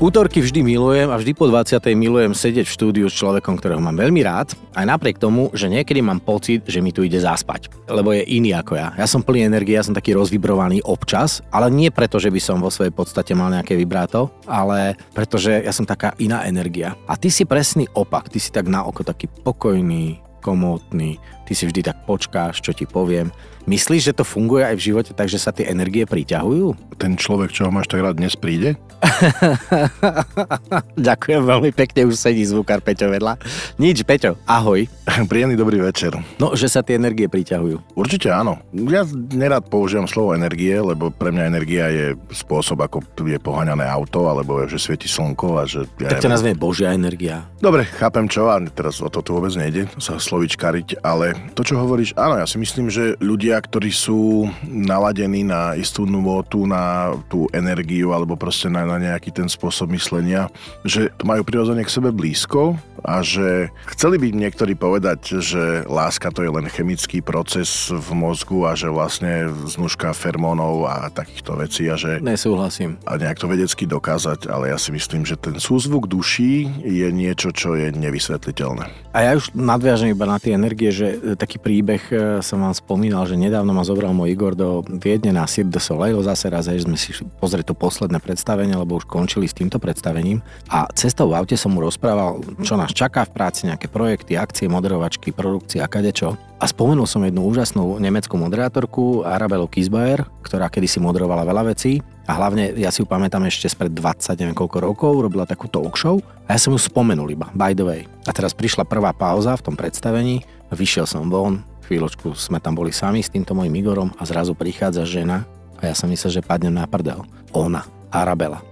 Útorky vždy milujem a vždy po 20. milujem sedieť v štúdiu s človekom, ktorého mám veľmi rád, aj napriek tomu, že niekedy mám pocit, že mi tu ide zaspať, lebo je iný ako ja. Ja som plný energie, ja som taký rozvibrovaný občas, ale nie preto, že by som vo svojej podstate mal nejaké vibráto, ale pretože ja som taká iná energia. A ty si presný opak, ty si tak na oko taký pokojný, komótny, ty si vždy tak počkáš, čo ti poviem. Myslíš, že to funguje aj v živote, takže sa tie energie priťahujú? Ten človek, čo ho máš tak rád, dnes príde? Ďakujem veľmi pekne, už sedí zvukár Peťo vedľa. Nič, Peťo, ahoj. Príjemný dobrý večer. No, že sa tie energie priťahujú. Určite áno. Ja nerád používam slovo energie, lebo pre mňa energia je spôsob, ako je poháňané auto, alebo že svieti slnko a že... Ja tak ťa nazvie Božia energia. Dobre, chápem čo a teraz o to tu vôbec nejde, sa slovičkariť, ale to, čo hovoríš, áno, ja si myslím, že ľudia, ktorí sú naladení na istú nôtu, na tú energiu alebo proste na, na nejaký ten spôsob myslenia, že to majú prirodzene k sebe blízko a že chceli by niektorí povedať, že láska to je len chemický proces v mozgu a že vlastne znužka fermónov a takýchto vecí a že... Nesúhlasím. A nejak to vedecky dokázať, ale ja si myslím, že ten súzvuk duší je niečo, čo je nevysvetliteľné. A ja už nadviažem iba na tie energie, že taký príbeh e, som vám spomínal, že nedávno ma zobral môj Igor do Viedne na Cirque de Soleil, zase raz, že sme si pozrieť to posledné predstavenie, lebo už končili s týmto predstavením. A cestou v aute som mu rozprával, čo nás čaká v práci, nejaké projekty, akcie, moderovačky, produkcia a kadečo. A spomenul som jednu úžasnú nemeckú moderátorku, Arabelu Kisbayer, ktorá kedysi moderovala veľa vecí. A hlavne, ja si ju pamätám ešte spred 20, neviem koľko rokov, robila takú talk show a ja som ju spomenul iba, by the way. A teraz prišla prvá pauza v tom predstavení, vyšiel som von, chvíľočku sme tam boli sami s týmto mojim Igorom a zrazu prichádza žena a ja som myslel, že padnem na prdel. Ona, Arabela.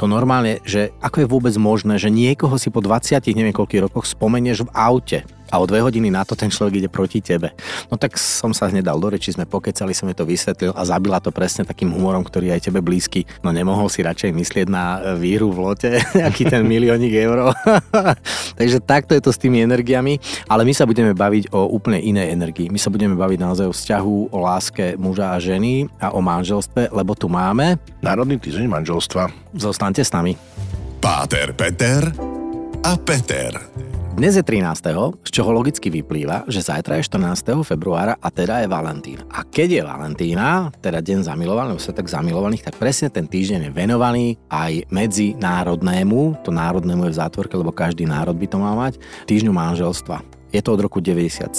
To normálne, že ako je vôbec možné, že niekoho si po 20 neviem koľkých rokoch spomenieš v aute a o dve hodiny na to ten človek ide proti tebe. No tak som sa hneď dal do reči, sme pokecali, som jej to vysvetlil a zabila to presne takým humorom, ktorý je aj tebe blízky. No nemohol si radšej myslieť na víru v lote, aký ten miliónik eur. Takže takto je to s tými energiami, ale my sa budeme baviť o úplne inej energii. My sa budeme baviť naozaj o vzťahu, o láske muža a ženy a o manželstve, lebo tu máme... Národný týždeň manželstva. Zostaňte s nami. Páter, Peter a Peter. Dnes je 13., z čoho logicky vyplýva, že zajtra je 14. februára a teda je Valentín. A keď je Valentína, teda deň zamilovaných, sa tak zamilovaných, tak presne ten týždeň je venovaný aj medzinárodnému, to národnému je v zátvorke, lebo každý národ by to mal mať, týždňu manželstva. Je to od roku 97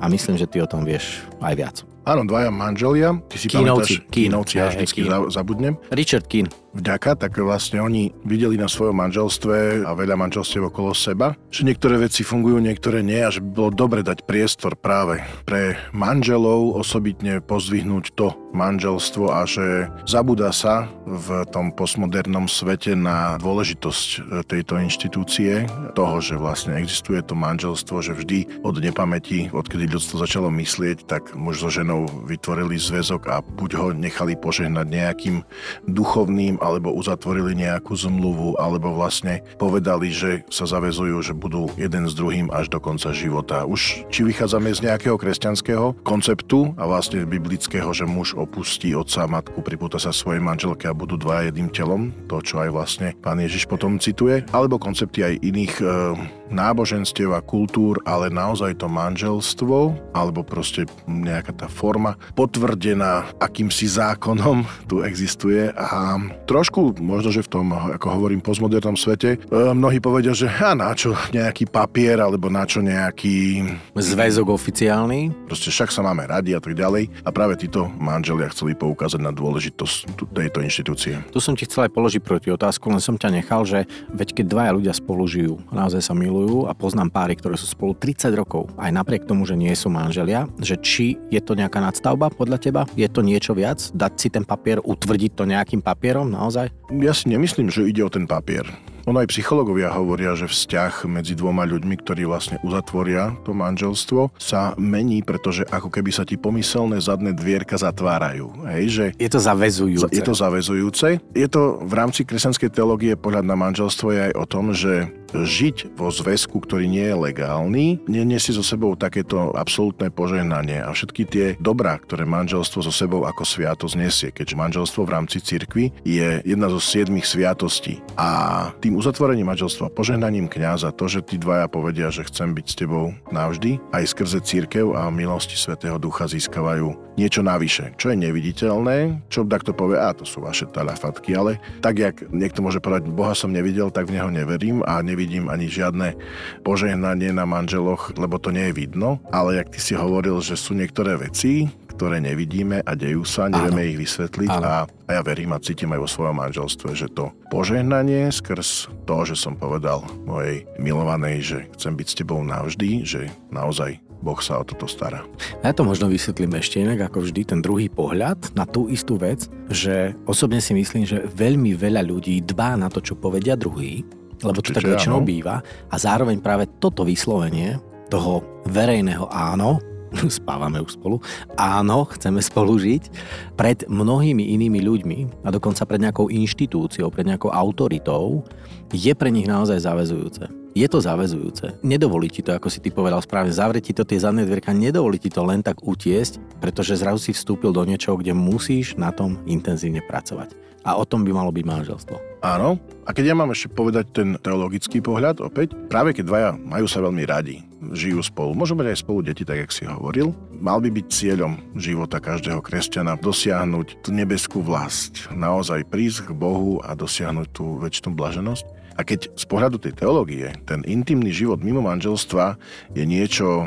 a myslím, že ty o tom vieš aj viac. Áno, dvaja manželia. Ty si Kínovci. pamätáš, Kínovci, ja vždycky zabudnem. Richard Kín vďaka, tak vlastne oni videli na svojom manželstve a veľa manželstiev okolo seba, že niektoré veci fungujú, niektoré nie a že by bolo dobre dať priestor práve pre manželov osobitne pozvihnúť to manželstvo a že zabúda sa v tom postmodernom svete na dôležitosť e, tejto inštitúcie, toho, že vlastne existuje to manželstvo, že vždy od nepamäti, odkedy ľudstvo začalo myslieť, tak muž so ženou vytvorili zväzok a buď ho nechali požehnať nejakým duchovným alebo uzatvorili nejakú zmluvu, alebo vlastne povedali, že sa zavezujú, že budú jeden s druhým až do konca života. Už či vychádzame z nejakého kresťanského konceptu a vlastne biblického, že muž opustí otca a matku, pripúta sa svojej manželke a budú dva jedným telom, to čo aj vlastne pán Ježiš potom cituje, alebo koncepty aj iných e, náboženstiev a kultúr, ale naozaj to manželstvo, alebo proste nejaká tá forma potvrdená akýmsi zákonom tu existuje a trošku, možno, že v tom, ako hovorím, postmodernom svete, e, mnohí povedia, že a na čo nejaký papier, alebo na čo nejaký... Zväzok oficiálny? Proste však sa máme radi a tak ďalej. A práve títo manželia chceli poukázať na dôležitosť tejto inštitúcie. Tu som ti chcel aj položiť proti otázku, len som ťa nechal, že veď keď dvaja ľudia spolu žijú, naozaj sa milujú a poznám páry, ktoré sú spolu 30 rokov, aj napriek tomu, že nie sú manželia, že či je to nejaká nadstavba podľa teba? Je to niečo viac? Dať si ten papier, utvrdiť to nejakým papierom? naozaj? Ja si nemyslím, že ide o ten papier. Ono aj psychológovia hovoria, že vzťah medzi dvoma ľuďmi, ktorí vlastne uzatvoria to manželstvo, sa mení, pretože ako keby sa ti pomyselné zadné dvierka zatvárajú. Hej, že je to zavezujúce. Je to zavezujúce. Je to v rámci kresťanskej teológie pohľad na manželstvo je aj o tom, že žiť vo zväzku, ktorý nie je legálny, nesie so sebou takéto absolútne požehnanie a všetky tie dobrá, ktoré manželstvo so sebou ako sviatosť nesie, keďže manželstvo v rámci cirkvy je jedna zo siedmých sviatostí. A tým uzatvorením manželstva, požehnaním kňaza, to, že tí dvaja povedia, že chcem byť s tebou navždy, aj skrze církev a milosti Svetého Ducha získavajú niečo navyše, čo je neviditeľné, čo takto povie, a to sú vaše talafatky, ale tak, jak niekto môže povedať, Boha som nevidel, tak v Neho neverím a nevidím ani žiadne požehnanie na manželoch, lebo to nie je vidno. Ale jak ty si hovoril, že sú niektoré veci, ktoré nevidíme a dejú sa, nevieme Áno. ich vysvetliť a, a ja verím a cítim aj vo svojom manželstve, že to požehnanie skrz to, že som povedal mojej milovanej, že chcem byť s tebou navždy, že naozaj Boh sa o toto stará. Ja to možno vysvetlím ešte inak, ako vždy, ten druhý pohľad na tú istú vec, že osobne si myslím, že veľmi veľa ľudí dbá na to, čo povedia druhý, lebo to tak väčšinou býva. A zároveň práve toto vyslovenie toho verejného áno, spávame už spolu, áno, chceme spolu žiť, pred mnohými inými ľuďmi a dokonca pred nejakou inštitúciou, pred nejakou autoritou, je pre nich naozaj zavezujúce. Je to zavezujúce. Nedovolí ti to, ako si ty povedal správne, zavrie ti to tie zadné dvierka, nedovolí ti to len tak utiesť, pretože zrazu si vstúpil do niečoho, kde musíš na tom intenzívne pracovať. A o tom by malo byť manželstvo. Áno. A keď ja mám ešte povedať ten teologický pohľad opäť, práve keď dvaja majú sa veľmi radi, žijú spolu, môžu mať aj spolu deti, tak jak si hovoril, mal by byť cieľom života každého kresťana dosiahnuť tú nebeskú vlast, naozaj prísť k Bohu a dosiahnuť tú väčšinu blaženosť. A keď z pohľadu tej teológie ten intimný život mimo manželstva je niečo,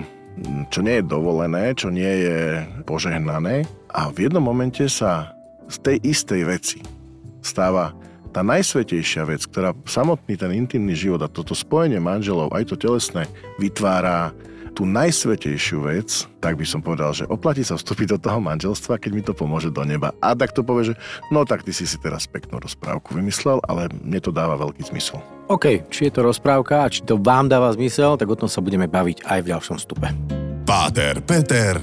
čo nie je dovolené, čo nie je požehnané a v jednom momente sa z tej istej veci stáva tá najsvetejšia vec, ktorá samotný ten intimný život a toto spojenie manželov, aj to telesné, vytvára tú najsvetejšiu vec, tak by som povedal, že oplatí sa vstúpiť do toho manželstva, keď mi to pomôže do neba. A tak to povie, že no tak ty si si teraz peknú rozprávku vymyslel, ale mne to dáva veľký zmysel. OK, či je to rozprávka a či to vám dáva zmysel, tak o tom sa budeme baviť aj v ďalšom stupe. Páter, Peter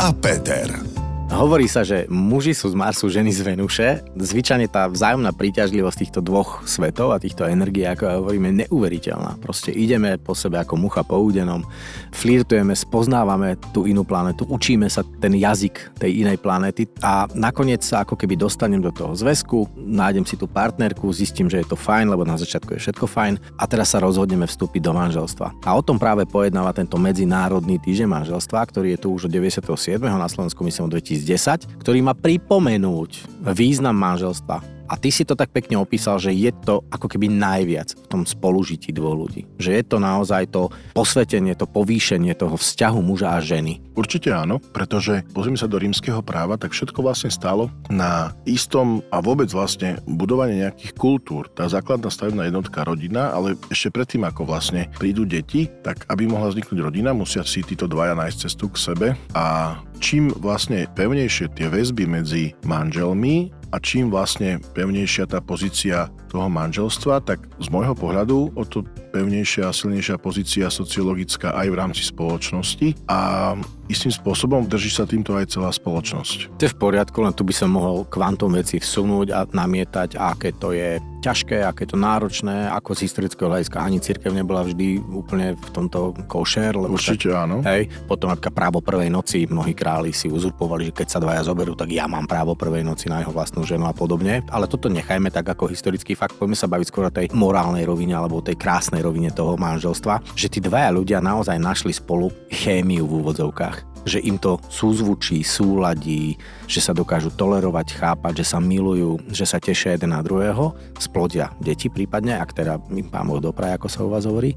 a Peter. Hovorí sa, že muži sú z Marsu, ženy z Venuše. Zvyčajne tá vzájomná príťažlivosť týchto dvoch svetov a týchto energií, ako hovoríme, neuveriteľná. Proste ideme po sebe ako mucha po údenom, flirtujeme, spoznávame tú inú planetu, učíme sa ten jazyk tej inej planety a nakoniec sa ako keby dostanem do toho zväzku, nájdem si tú partnerku, zistím, že je to fajn, lebo na začiatku je všetko fajn a teraz sa rozhodneme vstúpiť do manželstva. A o tom práve pojednáva tento medzinárodný týždeň manželstva, ktorý je tu už od 97. na Slovensku myslím od 2000 2010, ktorý má pripomenúť význam manželstva a ty si to tak pekne opísal, že je to ako keby najviac v tom spolužití dvoch ľudí. Že je to naozaj to posvetenie, to povýšenie toho vzťahu muža a ženy. Určite áno, pretože pozrieme sa do rímskeho práva, tak všetko vlastne stalo na istom a vôbec vlastne budovanie nejakých kultúr. Tá základná stavebná jednotka rodina, ale ešte predtým, ako vlastne prídu deti, tak aby mohla vzniknúť rodina, musia si títo dvaja nájsť cestu k sebe a čím vlastne pevnejšie tie väzby medzi manželmi a čím vlastne pevnejšia tá pozícia toho manželstva, tak z môjho pohľadu o to pevnejšia a silnejšia pozícia sociologická aj v rámci spoločnosti a istým spôsobom drží sa týmto aj celá spoločnosť. To je v poriadku, len tu by som mohol kvantum veci vsunúť a namietať, aké to je ťažké, aké to náročné, ako z historického hľadiska ani církev nebola vždy úplne v tomto košer. Lebo Určite tak, áno. Hej, potom napríklad právo prvej noci, mnohí králi si uzurpovali, že keď sa dvaja zoberú, tak ja mám právo prvej noci na jeho vlastnú ženu a podobne. Ale toto nechajme tak ako historický fakt, poďme sa baviť skôr o tej morálnej rovine alebo o tej krásnej rovine toho manželstva, že tí dvaja ľudia naozaj našli spolu chémiu v úvodzovkách že im to súzvučí, súladí, že sa dokážu tolerovať, chápať, že sa milujú, že sa tešia jeden na druhého, splodia deti prípadne, ak teda mi pán Boh dopraje, ako sa u vás hovorí.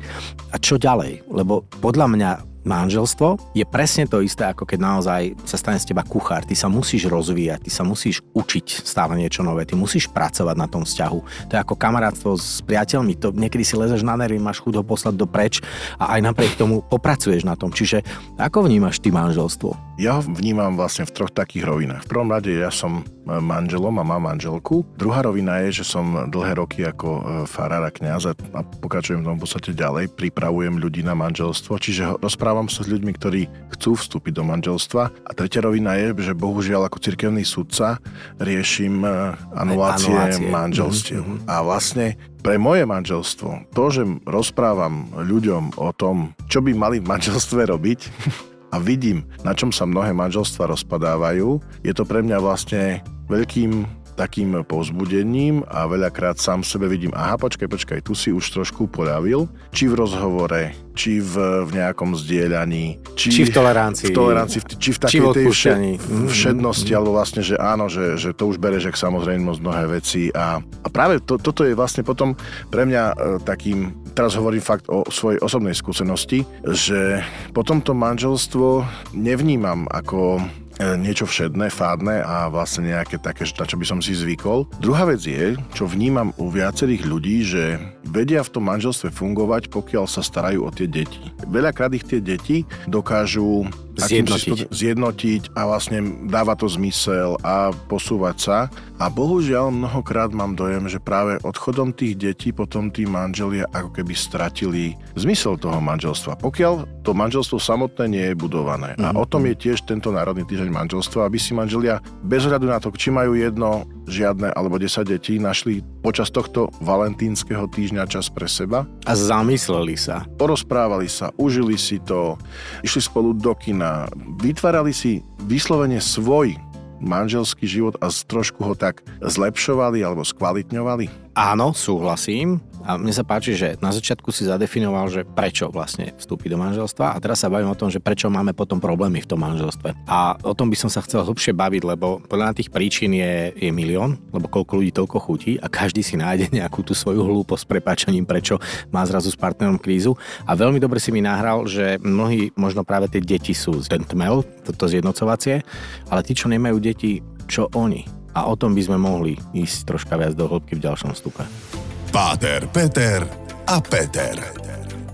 A čo ďalej? Lebo podľa mňa manželstvo je presne to isté, ako keď naozaj sa stane z teba kuchár. Ty sa musíš rozvíjať, ty sa musíš učiť stále niečo nové, ty musíš pracovať na tom vzťahu. To je ako kamarátstvo s priateľmi, to niekedy si lezeš na nervy, máš chuť ho poslať do preč a aj napriek tomu popracuješ na tom. Čiže ako vnímaš ty manželstvo? Ja ho vnímam vlastne v troch takých rovinách. V prvom rade ja som manželom a mám manželku. Druhá rovina je, že som dlhé roky ako e, farár a kniaz a pokračujem v tom v podstate ďalej, pripravujem ľudí na manželstvo, čiže rozprávam sa s ľuďmi, ktorí chcú vstúpiť do manželstva. A tretia rovina je, že bohužiaľ ako cirkevný sudca riešim e, anulácie, anulácie. manželstiev. Mm-hmm. A vlastne pre moje manželstvo, to, že rozprávam ľuďom o tom, čo by mali v manželstve robiť, a vidím, na čom sa mnohé manželstva rozpadávajú, je to pre mňa vlastne veľkým takým povzbudením a veľakrát sám sebe vidím, aha, počkaj, počkaj, tu si už trošku poľavil, či v rozhovore, či v, v nejakom zdieľaní, či, či v tolerancii, v tolerancii, či v takej či tej vše, mhm. všednosti, alebo vlastne, že áno, že, že to už bereš, ak samozrejme mnohé veci. A, a práve to, toto je vlastne potom pre mňa e, takým teraz hovorím fakt o svojej osobnej skúsenosti, že potom to manželstvo nevnímam ako niečo všedné, fádne a vlastne nejaké také, na čo by som si zvykol. Druhá vec je, čo vnímam u viacerých ľudí, že vedia v tom manželstve fungovať, pokiaľ sa starajú o tie deti. Veľakrát ich tie deti dokážu zjednotiť. zjednotiť a vlastne dáva to zmysel a posúvať sa. A bohužiaľ mnohokrát mám dojem, že práve odchodom tých detí potom tí manželia ako keby stratili zmysel toho manželstva. Pokiaľ to manželstvo samotné nie je budované. Mm-hmm. A mhm, o tom je tiež tento Národný týždeň manželstva, aby si manželia bez ohľadu na to, či majú jedno, žiadne alebo 10 detí, našli počas tohto valentínskeho týždňa čas pre seba. A zamysleli sa. Porozprávali sa, užili si to, išli spolu do kina, vytvárali si vyslovene svoj manželský život a trošku ho tak zlepšovali alebo skvalitňovali? Áno, súhlasím. A mne sa páči, že na začiatku si zadefinoval, že prečo vlastne vstúpi do manželstva a teraz sa bavím o tom, že prečo máme potom problémy v tom manželstve. A o tom by som sa chcel hlbšie baviť, lebo podľa tých príčin je, je milión, lebo koľko ľudí toľko chutí a každý si nájde nejakú tú svoju hlúposť s prepáčaním, prečo má zrazu s partnerom krízu. A veľmi dobre si mi nahral, že mnohí, možno práve tie deti sú ten tmel, toto zjednocovacie, ale tí, čo nemajú deti, čo oni? A o tom by sme mohli ísť troška viac do hĺbky v ďalšom stupe. Páter, Peter a Peter.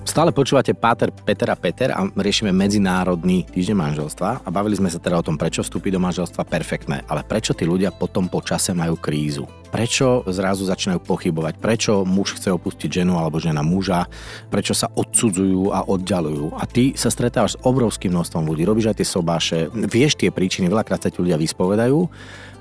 Stále počúvate Páter, Peter a Peter a riešime Medzinárodný týždeň manželstva a bavili sme sa teda o tom, prečo vstúpiť do manželstva perfektné, ale prečo tí ľudia potom po čase majú krízu. Prečo zrazu začínajú pochybovať, prečo muž chce opustiť ženu alebo žena muža, prečo sa odsudzujú a oddalujú. A ty sa stretávaš s obrovským množstvom ľudí, robíš aj tie sobáše, vieš tie príčiny, veľakrát sa ti ľudia vyspovedajú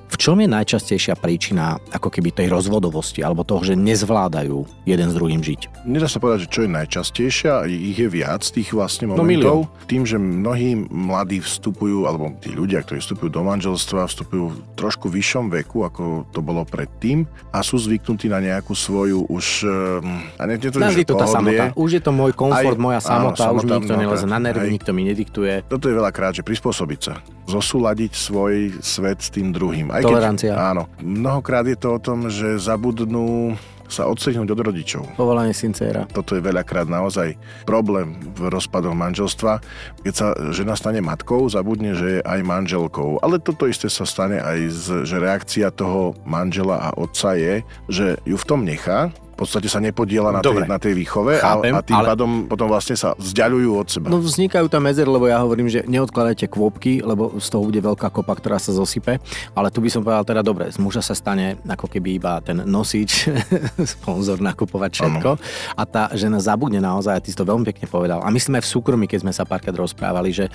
v čom je najčastejšia príčina ako keby tej rozvodovosti alebo toho, že nezvládajú jeden s druhým žiť? Nedá sa povedať, že čo je najčastejšia, ich je viac tých vlastne no, momentov. No, Tým, že mnohí mladí vstupujú, alebo tí ľudia, ktorí vstupujú do manželstva, vstupujú v trošku vyššom veku, ako to bolo predtým a sú zvyknutí na nejakú svoju už... Ehm, a ne, ne to, že to tá samota. Už je to môj komfort, aj, moja samota, áno, už mi nikto neleze na nervy, nikto mi nediktuje. Toto je veľakrát, že prispôsobiť sa. Zosúľadiť svoj svet s tým druhým aj Tolerancia. Keď, áno. Mnohokrát je to o tom, že zabudnú sa odstrihnúť od rodičov. Povolanie syncéra. Toto je veľakrát naozaj problém v rozpadoch manželstva. Keď sa žena stane matkou, zabudne, že je aj manželkou. Ale toto isté sa stane aj, z, že reakcia toho manžela a otca je, že ju v tom nechá, v podstate sa nepodiela na, tej, na tej výchove Chápem, a, a tým ale... pádom potom vlastne sa vzdialujú od seba. No vznikajú tam medzery, lebo ja hovorím, že neodkladajte kvôpky, lebo z toho bude veľká kopa, ktorá sa zosype. Ale tu by som povedal teda dobre, z muža sa stane ako keby iba ten nosič, sponzor nakupovať všetko. Ano. A tá žena zabudne naozaj, a ty si to veľmi pekne povedal. A my sme v súkromí, keď sme sa párkrát rozprávali, že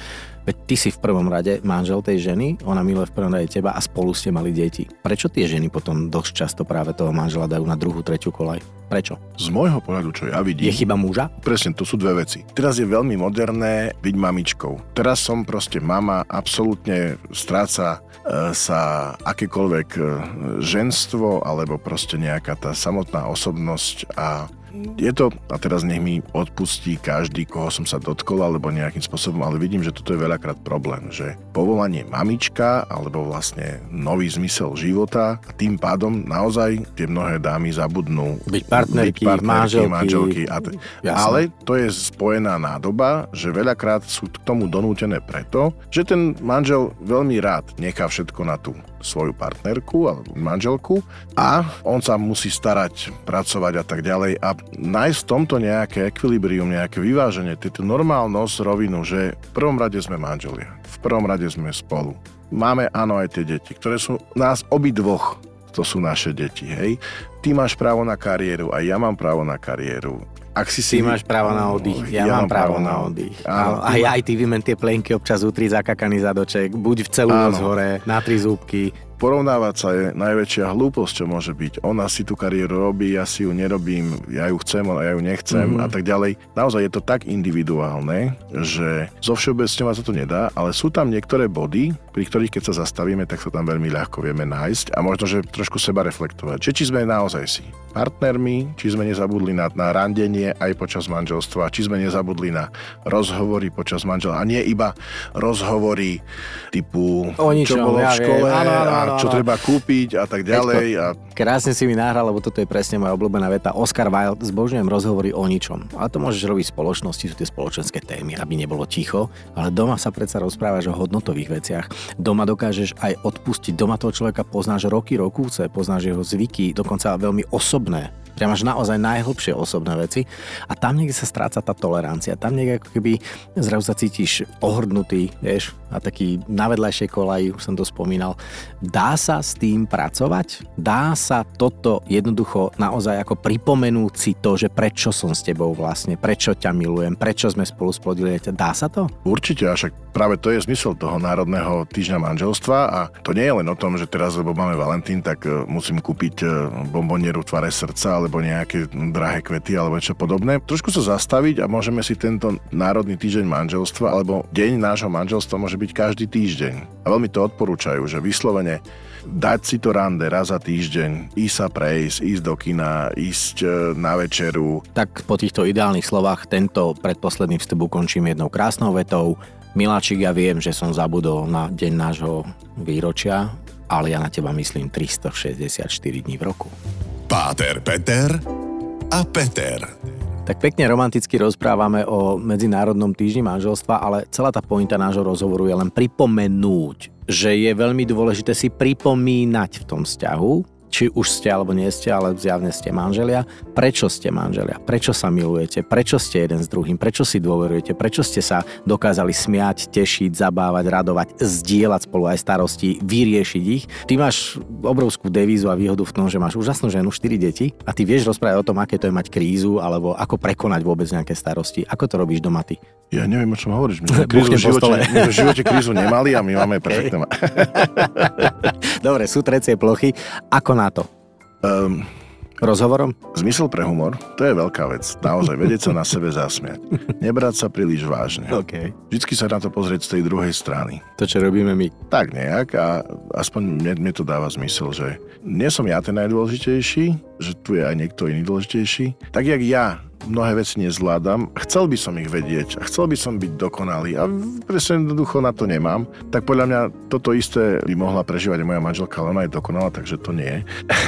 veď ty si v prvom rade manžel tej ženy, ona miluje v prvom rade teba a spolu ste mali deti. Prečo tie ženy potom dosť často práve toho manžela dajú na druhú, tretiu kolaj? Prečo? Z môjho pohľadu, čo ja vidím... Je chyba muža? Presne, to sú dve veci. Teraz je veľmi moderné byť mamičkou. Teraz som proste mama, absolútne stráca e, sa akékoľvek e, ženstvo alebo proste nejaká tá samotná osobnosť a je to, a teraz nech mi odpustí každý, koho som sa dotkol, alebo nejakým spôsobom, ale vidím, že toto je veľakrát problém, že povolanie mamička, alebo vlastne nový zmysel života a tým pádom naozaj tie mnohé dámy zabudnú byť partnerky, byť partnerky manželky. manželky a t- ale to je spojená nádoba, že veľakrát sú k tomu donútené preto, že ten manžel veľmi rád nechá všetko na tú svoju partnerku alebo manželku a on sa musí starať, pracovať a tak ďalej a nájsť v tomto nejaké ekvilibrium, nejaké vyváženie, tú normálnosť rovinu, že v prvom rade sme manželia, v prvom rade sme spolu. máme áno aj tie deti, ktoré sú nás obidvoch, to sú naše deti, hej. Ty máš právo na kariéru a ja mám právo na kariéru. Ak si si... Ty máš právo na oddych, ja, ja mám právo, právo na oddych. Áno, a ja aj ty vymen tie plenky občas utri zakakaný zadoček, buď v celú noc hore, na tri zúbky, porovnávať sa je najväčšia hlúposť, čo môže byť. Ona si tú kariéru robí, ja si ju nerobím, ja ju chcem, ale ja ju nechcem mm-hmm. a tak ďalej. Naozaj je to tak individuálne, že zo všeobecňovať sa to nedá, ale sú tam niektoré body, pri ktorých keď sa zastavíme, tak sa tam veľmi ľahko vieme nájsť a možno, že trošku seba reflektovať. Či, či sme naozaj si partnermi, či sme nezabudli na, na randenie aj počas manželstva, či sme nezabudli na rozhovory počas manželstva a nie iba rozhovory typu, o ničom, čo bolo ja v škole viem. Áno, áno, áno, čo áno. treba kúpiť a tak ďalej. A... Krásne si mi nahral, lebo toto je presne moja obľúbená veta. Oscar Wilde zbožňujem rozhovory o ničom. Ale to môžeš robiť v spoločnosti, sú tie spoločenské témy, aby nebolo ticho. Ale doma sa predsa rozprávaš o hodnotových veciach. Doma dokážeš aj odpustiť. Doma toho človeka poznáš roky, rokúce, poznáš jeho zvyky, dokonca veľmi osobné Priam až naozaj najhlbšie osobné veci a tam niekde sa stráca tá tolerancia. Tam niekde ako keby zrazu sa cítiš ohrdnutý, vieš, a taký na vedľajšej kolaji, už som to spomínal. Dá sa s tým pracovať? Dá sa toto jednoducho naozaj ako pripomenúť si to, že prečo som s tebou vlastne, prečo ťa milujem, prečo sme spolu splodili. Dá sa to? Určite, a však práve to je zmysel toho Národného týždňa manželstva a to nie je len o tom, že teraz, lebo máme Valentín, tak e, musím kúpiť e, bombonieru tvare srdca alebo nejaké drahé kvety alebo niečo podobné. Trošku sa zastaviť a môžeme si tento Národný týždeň manželstva alebo deň nášho manželstva môže byť každý týždeň. A veľmi to odporúčajú, že vyslovene dať si to rande raz za týždeň, ísť sa prejsť, ísť do kina, ísť e, na večeru. Tak po týchto ideálnych slovách tento predposledný vstup ukončím jednou krásnou vetou. Miláčik, ja viem, že som zabudol na deň nášho výročia, ale ja na teba myslím 364 dní v roku. Páter Peter a Peter. Tak pekne romanticky rozprávame o Medzinárodnom týždni manželstva, ale celá tá pointa nášho rozhovoru je len pripomenúť, že je veľmi dôležité si pripomínať v tom vzťahu, či už ste alebo nie ste, ale zjavne ste manželia. Prečo ste manželia? Prečo sa milujete? Prečo ste jeden s druhým? Prečo si dôverujete? Prečo ste sa dokázali smiať, tešiť, zabávať, radovať, zdieľať spolu aj starosti, vyriešiť ich? Ty máš obrovskú devízu a výhodu v tom, že máš úžasnú ženu, 4 deti a ty vieš rozprávať o tom, aké to je mať krízu alebo ako prekonať vôbec nejaké starosti. Ako to robíš doma ty? Ja neviem, o čom hovoríš. My sme krízu v živote, my v živote krízu nemali a my máme perfektné. Dobre, sú trecie plochy. Ako na to? Um, Rozhovorom? Zmysel pre humor, to je veľká vec. Naozaj, vedieť sa na sebe zasmiať. Nebrať sa príliš vážne. Okay. Vždycky sa na to pozrieť z tej druhej strany. To, čo robíme my. Tak nejak a aspoň mne, mne to dáva zmysel, že nie som ja ten najdôležitejší, že tu je aj niekto iný dôležitejší. Tak jak ja mnohé veci nezvládam, chcel by som ich vedieť a chcel by som byť dokonalý a presne jednoducho na to nemám, tak podľa mňa toto isté by mohla prežívať aj moja manželka, ale ona je dokonalá, takže to nie.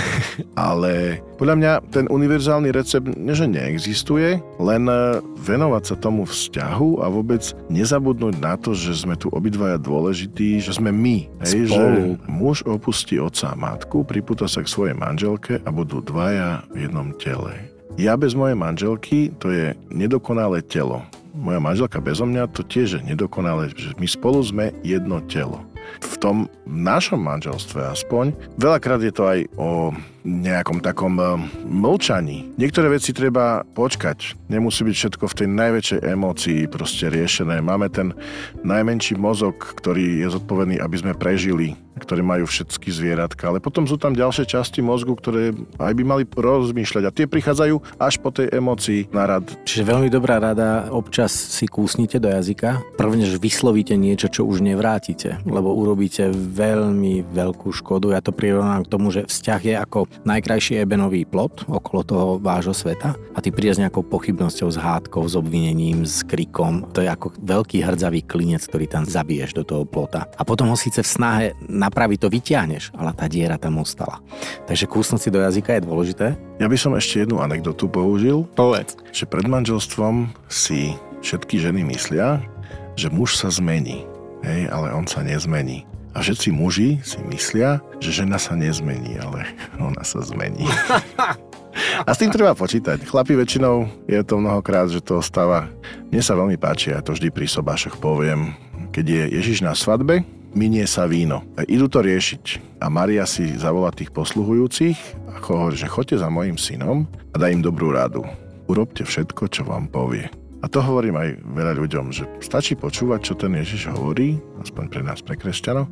ale podľa mňa ten univerzálny recept nie, že neexistuje, len e, venovať sa tomu vzťahu a vôbec nezabudnúť na to, že sme tu obidvaja dôležití, že sme my. Hej, že muž opustí otca a matku, pripúta sa k svojej manželke a budú dvaja v jednom tele. Ja bez mojej manželky to je nedokonalé telo. Moja manželka bezo mňa to tiež je nedokonalé, my spolu sme jedno telo. V tom našom manželstve aspoň, veľakrát je to aj o nejakom takom eh, mlčaní. Niektoré veci treba počkať. Nemusí byť všetko v tej najväčšej emócii proste riešené. Máme ten najmenší mozog, ktorý je zodpovedný, aby sme prežili ktoré majú všetky zvieratka, ale potom sú tam ďalšie časti mozgu, ktoré aj by mali rozmýšľať a tie prichádzajú až po tej emocii na rad. Čiže veľmi dobrá rada, občas si kúsnite do jazyka, prvnež vyslovíte niečo, čo už nevrátite, lebo urobíte veľmi veľkú škodu. Ja to prirovnám k tomu, že vzťah je ako najkrajší ebenový plot okolo toho vášho sveta a ty prídeš s nejakou pochybnosťou, s hádkou, s obvinením, s krikom. To je ako veľký hrdzavý klinec, ktorý tam zabiješ do toho plota. A potom ho síce v snahe napraviť to vyťahneš, ale tá diera tam ostala. Takže kúsnuť si do jazyka je dôležité. Ja by som ešte jednu anekdotu použil. Povedz. Že pred manželstvom si všetky ženy myslia, že muž sa zmení. Hej, ale on sa nezmení. A všetci muži si myslia, že žena sa nezmení, ale ona sa zmení. A s tým treba počítať. Chlapi väčšinou je to mnohokrát, že to stáva. Mne sa veľmi páči, ja to vždy pri sobášoch poviem, keď je Ježiš na svadbe minie sa víno. Idú to riešiť. A Maria si zavolá tých posluhujúcich a hovorí, že choďte za mojim synom a daj im dobrú radu. Urobte všetko, čo vám povie. A to hovorím aj veľa ľuďom, že stačí počúvať, čo ten Ježiš hovorí, aspoň pre nás, pre kresťanov.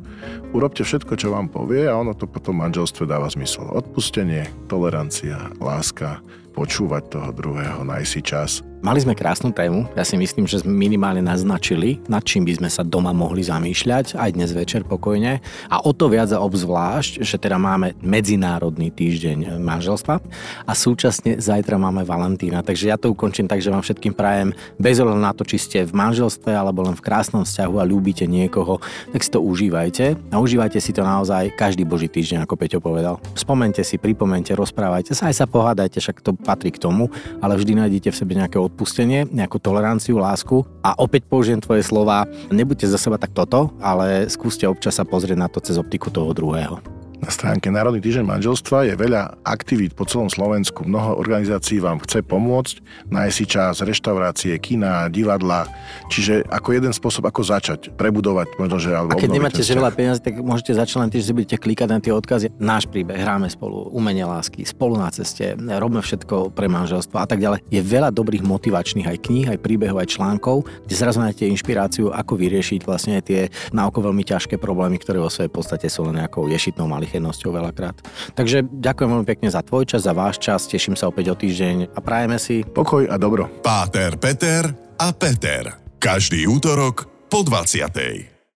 Urobte všetko, čo vám povie a ono to potom manželstve dáva zmysel. Odpustenie, tolerancia, láska, počúvať toho druhého, nájsť si čas Mali sme krásnu tému, ja si myslím, že sme minimálne naznačili, nad čím by sme sa doma mohli zamýšľať, aj dnes večer pokojne. A o to viac a obzvlášť, že teda máme Medzinárodný týždeň manželstva a súčasne zajtra máme Valentína. Takže ja to ukončím tak, že vám všetkým prajem bez na to, či ste v manželstve alebo len v krásnom vzťahu a ľúbite niekoho, tak si to užívajte. A užívajte si to naozaj každý boží týždeň, ako Peťo povedal. Spomente si, pripomente, rozprávajte sa, aj sa pohádajte, však to patrí k tomu, ale vždy nájdete v sebe nejaké odpustenie, nejakú toleranciu, lásku. A opäť použijem tvoje slova, nebuďte za seba tak toto, ale skúste občas sa pozrieť na to cez optiku toho druhého. Na stránke Národný týždeň manželstva je veľa aktivít po celom Slovensku. Mnoho organizácií vám chce pomôcť, nájsť si čas, reštaurácie, kina, divadla. Čiže ako jeden spôsob, ako začať, prebudovať možno, že alebo A keď nemáte že veľa peniazy, tak môžete začať len tým, že budete klikať na tie odkazy. Náš príbeh, hráme spolu, umenie lásky, spolu na ceste, robíme všetko pre manželstvo a tak ďalej. Je veľa dobrých motivačných aj kníh, aj príbehov, aj článkov, kde zrazu nájdete inšpiráciu, ako vyriešiť vlastne tie na oko veľmi ťažké problémy, ktoré vo svojej podstate sú len nejakou ješitnou malých príchylnosťou veľakrát. Takže ďakujem veľmi pekne za tvoj čas, za váš čas, teším sa opäť o týždeň a prajeme si pokoj a dobro. Páter, Peter a Peter. Každý útorok po 20.